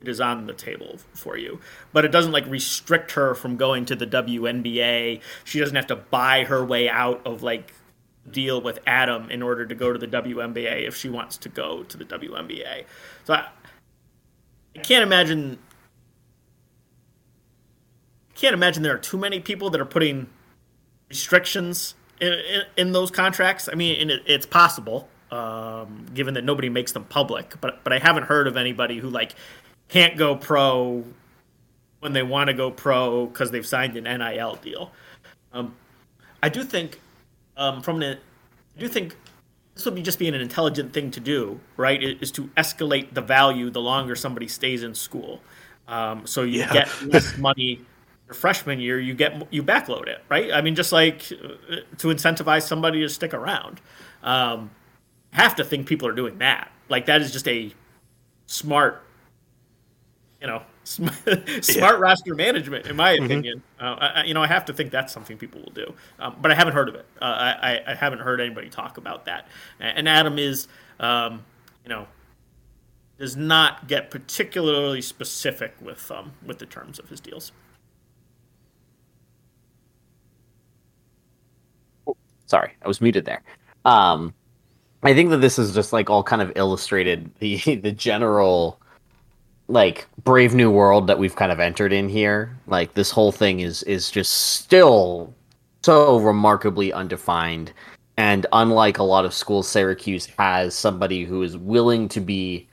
It is on the table for you, but it doesn't like restrict her from going to the WNBA. She doesn't have to buy her way out of like deal with Adam in order to go to the WNBA if she wants to go to the WNBA. So I, I can't imagine can't imagine there are too many people that are putting restrictions in, in, in those contracts. I mean, it, it's possible, um, given that nobody makes them public. But but I haven't heard of anybody who like can't go pro when they want to go pro because they've signed an NIL deal. Um, I do think um, from the I do think this would be just being an intelligent thing to do, right? Is to escalate the value the longer somebody stays in school. Um, so you yeah. get less money your freshman year, you get you backload it, right? I mean, just like uh, to incentivize somebody to stick around. Um, have to think people are doing that. Like that is just a smart, you know, smart yeah. roster management, in my mm-hmm. opinion. Mm-hmm. Uh, I, you know, I have to think that's something people will do, um, but I haven't heard of it. Uh, I, I haven't heard anybody talk about that. And Adam is, um, you know, does not get particularly specific with um, with the terms of his deals. Sorry, I was muted there. Um, I think that this is just like all kind of illustrated the the general like brave new world that we've kind of entered in here. Like this whole thing is is just still so remarkably undefined. And unlike a lot of schools, Syracuse has somebody who is willing to be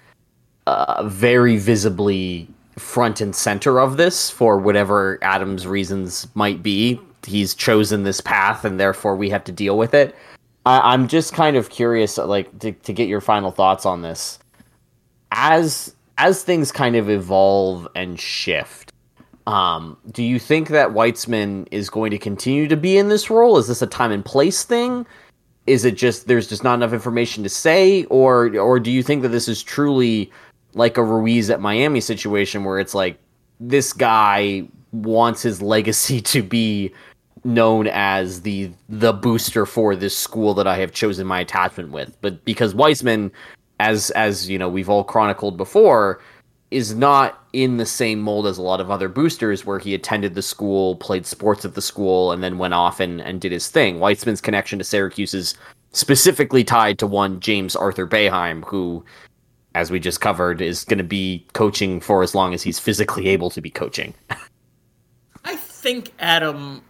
uh, very visibly front and center of this for whatever Adams' reasons might be he's chosen this path and therefore we have to deal with it. I, am just kind of curious, like to, to get your final thoughts on this. As as things kind of evolve and shift, um, do you think that Weitsman is going to continue to be in this role? Is this a time and place thing? Is it just there's just not enough information to say, or or do you think that this is truly like a Ruiz at Miami situation where it's like this guy wants his legacy to be known as the the booster for this school that I have chosen my attachment with. But because Weitsman, as as you know, we've all chronicled before, is not in the same mold as a lot of other boosters where he attended the school, played sports at the school, and then went off and, and did his thing. Weitsman's connection to Syracuse is specifically tied to one James Arthur Boeheim, who, as we just covered, is going to be coaching for as long as he's physically able to be coaching. I think Adam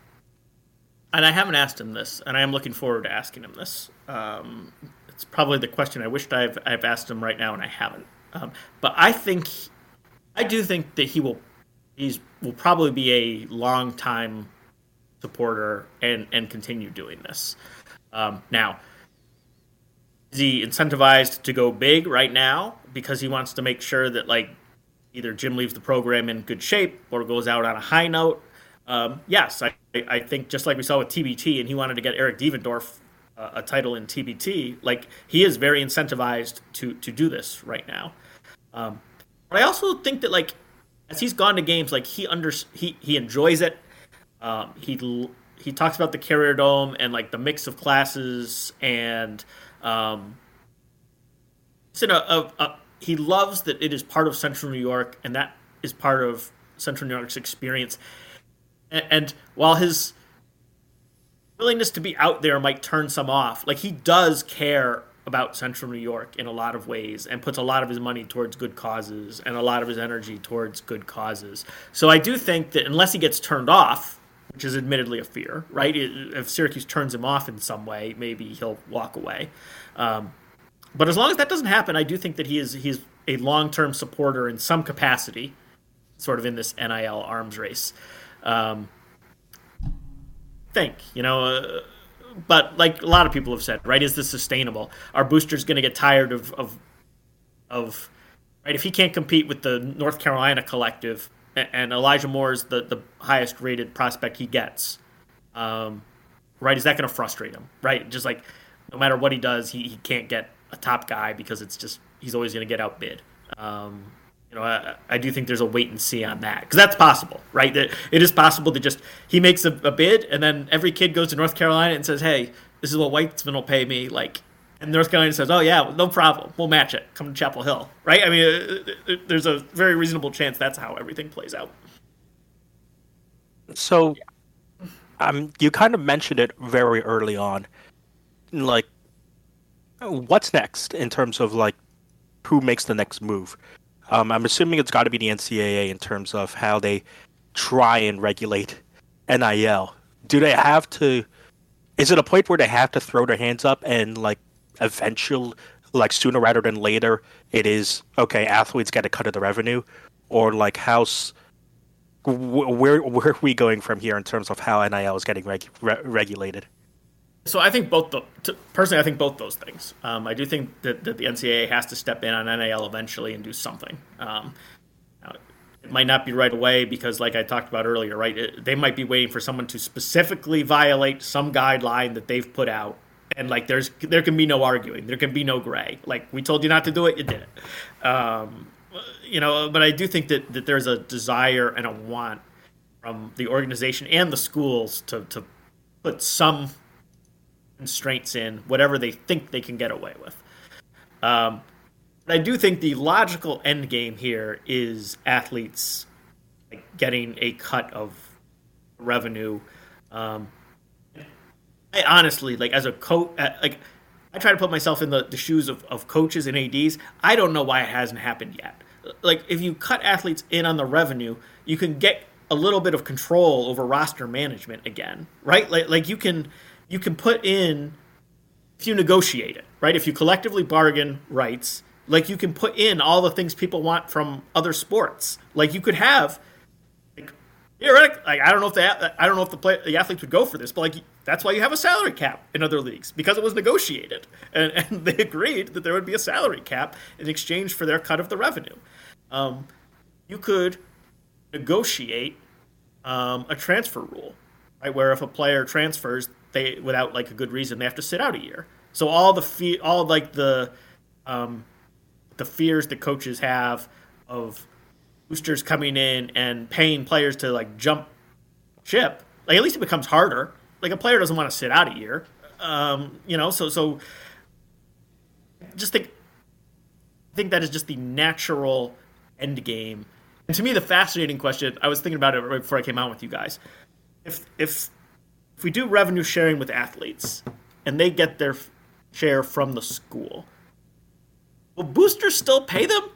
and I haven't asked him this, and I am looking forward to asking him this. Um, it's probably the question I wished I've I've asked him right now, and I haven't. Um, but I think, I do think that he will, he's will probably be a long time supporter and and continue doing this. Um, now, is he incentivized to go big right now because he wants to make sure that like either Jim leaves the program in good shape or goes out on a high note? Um, yes, I, I think just like we saw with TBT, and he wanted to get Eric Devendorf a title in TBT. Like he is very incentivized to to do this right now. Um, but I also think that like as he's gone to games, like he under he he enjoys it. Um, he he talks about the Carrier Dome and like the mix of classes and um, it's in a, a, a he loves that it is part of Central New York and that is part of Central New York's experience. And, and while his willingness to be out there might turn some off, like he does care about Central New York in a lot of ways and puts a lot of his money towards good causes and a lot of his energy towards good causes. So I do think that unless he gets turned off, which is admittedly a fear, right? If Syracuse turns him off in some way, maybe he'll walk away. Um, but as long as that doesn't happen, I do think that he is he's a long term supporter in some capacity, sort of in this NIL arms race. Um, think you know. Uh, but like a lot of people have said, right? Is this sustainable? Are boosters going to get tired of, of of right? If he can't compete with the North Carolina collective, and Elijah Moore is the the highest rated prospect he gets, um, right? Is that going to frustrate him? Right? Just like no matter what he does, he, he can't get a top guy because it's just he's always going to get outbid. Um, you know, I, I, do think there's a wait and see on that because that's possible, right? It, it is possible to just he makes a, a, bid and then every kid goes to North Carolina and says, "Hey, this is what Weitsman will pay me." Like, and North Carolina says, "Oh yeah, no problem, we'll match it. Come to Chapel Hill." Right? I mean, uh, uh, there's a very reasonable chance that's how everything plays out. So, um, you kind of mentioned it very early on, like, what's next in terms of like who makes the next move? Um, I'm assuming it's got to be the NCAA in terms of how they try and regulate NIL. Do they have to? Is it a point where they have to throw their hands up and like eventually, like sooner rather than later, it is okay. Athletes get a cut of the revenue, or like how's where where are we going from here in terms of how NIL is getting reg, re- regulated? So I think both the personally, I think both those things. Um, I do think that, that, the NCAA has to step in on NIL eventually and do something. Um, it might not be right away because, like I talked about earlier, right? It, they might be waiting for someone to specifically violate some guideline that they've put out, and like there's there can be no arguing, there can be no gray. Like we told you not to do it, you did it. Um, you know, but I do think that that there's a desire and a want from the organization and the schools to to put some constraints in, whatever they think they can get away with. Um, I do think the logical end game here is athletes getting a cut of revenue. Um, I honestly, like as a coach, uh, like I try to put myself in the, the shoes of, of coaches and ads. I don't know why it hasn't happened yet. Like if you cut athletes in on the revenue, you can get a little bit of control over roster management again, right? Like like you can you can put in if you negotiate it, right? If you collectively bargain rights, like you can put in all the things people want from other sports. Like you could have like theoretically, like I don't know if the I don't know if the play, the athletes would go for this, but like that's why you have a salary cap in other leagues because it was negotiated and, and they agreed that there would be a salary cap in exchange for their cut of the revenue. Um, you could negotiate um, a transfer rule, right? Where if a player transfers, they without like a good reason they have to sit out a year. So all the fe- all like the um, the fears that coaches have of boosters coming in and paying players to like jump ship, like at least it becomes harder. Like a player doesn't want to sit out a year, um, you know. So so just think I think that is just the natural end game. And to me, the fascinating question I was thinking about it right before I came out with you guys. If if if we do revenue sharing with athletes and they get their share from the school, will boosters still pay them?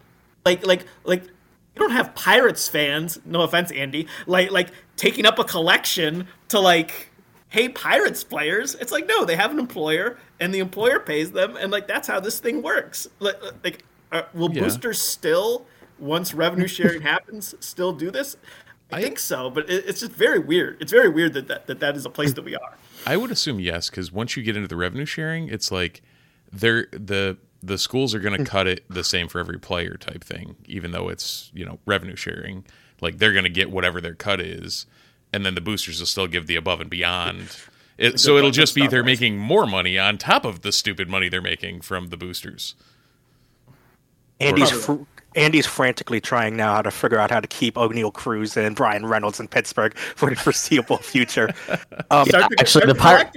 Like, like, like, you don't have Pirates fans. No offense, Andy. Like, like taking up a collection to like, hey, Pirates players. It's like no, they have an employer, and the employer pays them, and like that's how this thing works. Like, like uh, will yeah. boosters still, once revenue sharing happens, still do this? I, I think so, but it, it's just very weird. It's very weird that that, that, that is a place that we are. I would assume yes, because once you get into the revenue sharing, it's like they're the the schools are going to hmm. cut it the same for every player type thing, even though it's you know revenue sharing. Like they're going to get whatever their cut is, and then the boosters will still give the above and beyond. It, so it'll just be they're making more money on top of the stupid money they're making from the boosters. Andy's fr- Andy's frantically trying now how to figure out how to keep Oneil Cruz and Bryan Reynolds in Pittsburgh for the foreseeable future. Um, yeah, actually, the, Pir-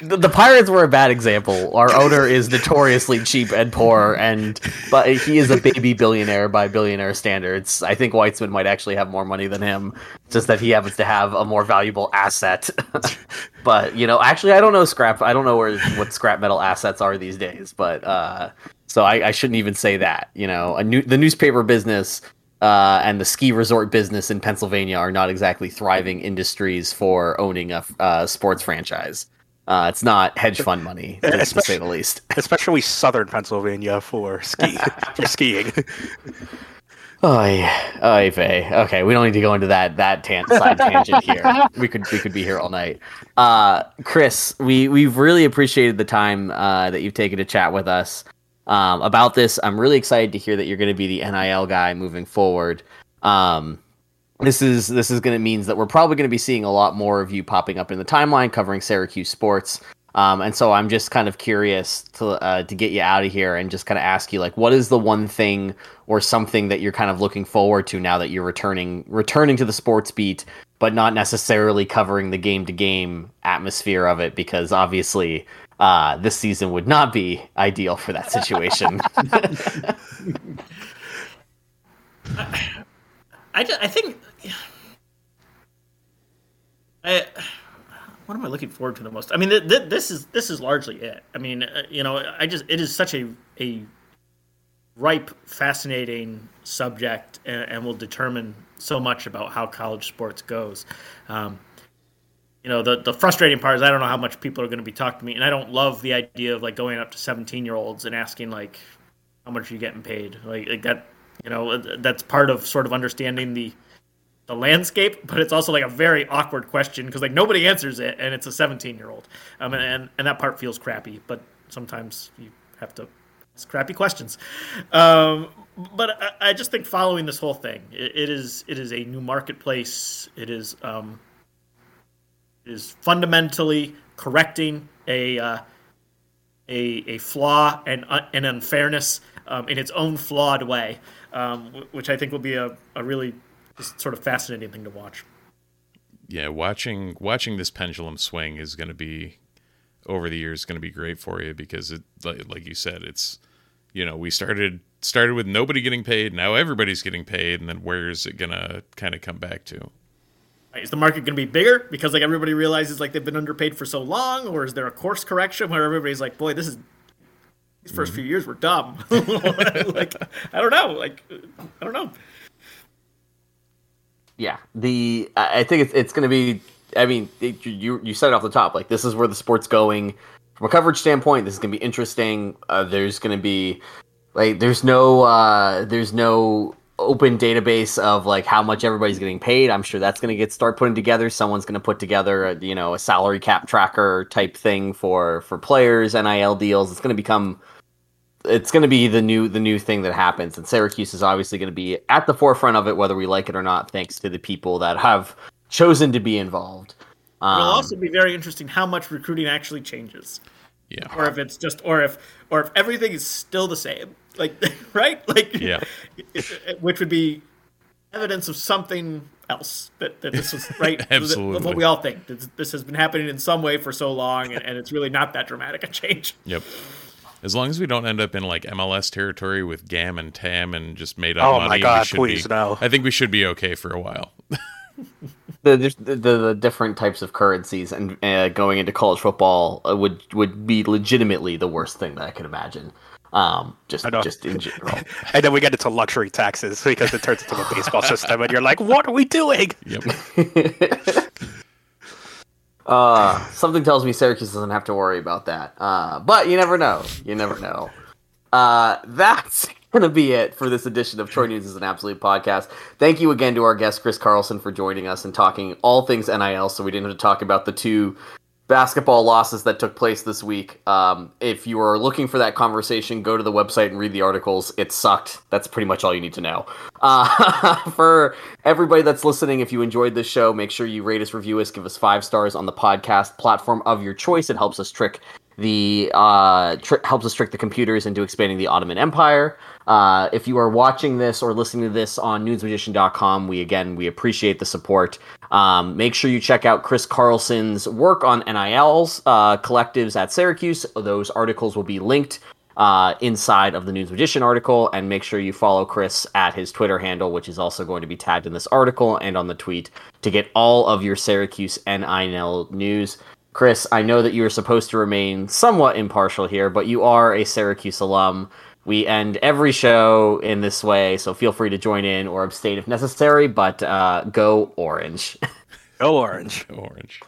the, the Pirates were a bad example. Our owner is notoriously cheap and poor, and but he is a baby billionaire by billionaire standards. I think Weitsman might actually have more money than him, just that he happens to have a more valuable asset. but you know, actually, I don't know scrap. I don't know where what scrap metal assets are these days, but. uh so I, I shouldn't even say that. You know, new, the newspaper business uh, and the ski resort business in Pennsylvania are not exactly thriving industries for owning a uh, sports franchise. Uh, it's not hedge fund money, to say the least. Especially southern Pennsylvania for ski for skiing. Oy, oy vey. Okay, we don't need to go into that that tan- side tangent here. We could we could be here all night. Uh, Chris, we we've really appreciated the time uh, that you've taken to chat with us um, about this. I'm really excited to hear that you're going to be the NIL guy moving forward. Um, this is this is going to means that we're probably going to be seeing a lot more of you popping up in the timeline covering Syracuse sports. Um, and so I'm just kind of curious to uh, to get you out of here and just kind of ask you like, what is the one thing or something that you're kind of looking forward to now that you're returning returning to the sports beat, but not necessarily covering the game to game atmosphere of it because obviously uh, this season would not be ideal for that situation. I, I, I, think. I, what am I looking forward to the most? I mean, th- th- this is this is largely it. I mean, uh, you know, I just it is such a a ripe, fascinating subject, and, and will determine so much about how college sports goes. Um, you know the the frustrating part is I don't know how much people are going to be talking to me, and I don't love the idea of like going up to seventeen year olds and asking like how much are you getting paid, like like that. You know that's part of sort of understanding the the landscape, but it's also like a very awkward question because like nobody answers it, and it's a seventeen year old, um, and and that part feels crappy. But sometimes you have to ask crappy questions. Um, but I, I, just think following this whole thing, it, it is it is a new marketplace. It is. Um, is fundamentally correcting a uh, a, a flaw and uh, an unfairness um, in its own flawed way, um, which I think will be a, a really sort of fascinating thing to watch. Yeah, watching watching this pendulum swing is going to be over the years going to be great for you because it like, like you said it's you know we started started with nobody getting paid now everybody's getting paid and then where is it going to kind of come back to is the market going to be bigger because like everybody realizes like they've been underpaid for so long, or is there a course correction where everybody's like, boy, this is these 1st mm-hmm. few years were dumb. like I don't know, like I don't know. Yeah, the I think it's it's going to be. I mean, it, you you said it off the top. Like this is where the sport's going from a coverage standpoint. This is going to be interesting. Uh, there's going to be like there's no uh, there's no open database of like how much everybody's getting paid. I'm sure that's going to get start putting together. Someone's going to put together a, you know a salary cap tracker type thing for for players, NIL deals. It's going to become it's going to be the new the new thing that happens, and Syracuse is obviously going to be at the forefront of it, whether we like it or not, thanks to the people that have chosen to be involved. Um, It'll also be very interesting how much recruiting actually changes. Yeah. Or if it's just, or if, or if everything is still the same like right? Like yeah. which would be evidence of something else that, that this is right? Absolutely what we all think. This has been happening in some way for so long and, and it's really not that dramatic a change. Yep. As long as we don't end up in like MLS territory with Gam and Tam and just made up oh money, my God, please be, no. I think we should be okay for a while. the, the, the different types of currencies and uh, going into college football uh, would would be legitimately the worst thing that I could imagine. Um, just just in general. and then we get into luxury taxes because it turns into a baseball system, and you're like, what are we doing? Yep. uh, something tells me Syracuse doesn't have to worry about that. Uh, but you never know. You never know. Uh, that's going to be it for this edition of Troy Nunes is an Absolute podcast. Thank you again to our guest, Chris Carlson, for joining us and talking all things NIL so we didn't have to talk about the two basketball losses that took place this week. Um, if you are looking for that conversation, go to the website and read the articles. It sucked. That's pretty much all you need to know. Uh, for everybody that's listening, if you enjoyed this show, make sure you rate us, review us, give us five stars on the podcast platform of your choice. It helps us trick the uh, tr- helps us trick the computers into expanding the Ottoman Empire. Uh, if you are watching this or listening to this on nunesmagician.com, we again we appreciate the support. Um, make sure you check out Chris Carlson's work on NILs uh, collectives at Syracuse. Those articles will be linked uh, inside of the Nunes Magician article, and make sure you follow Chris at his Twitter handle, which is also going to be tagged in this article and on the tweet to get all of your Syracuse NIL news. Chris, I know that you are supposed to remain somewhat impartial here, but you are a Syracuse alum. We end every show in this way, so feel free to join in or abstain if necessary, but uh, go orange. Go orange. Go orange.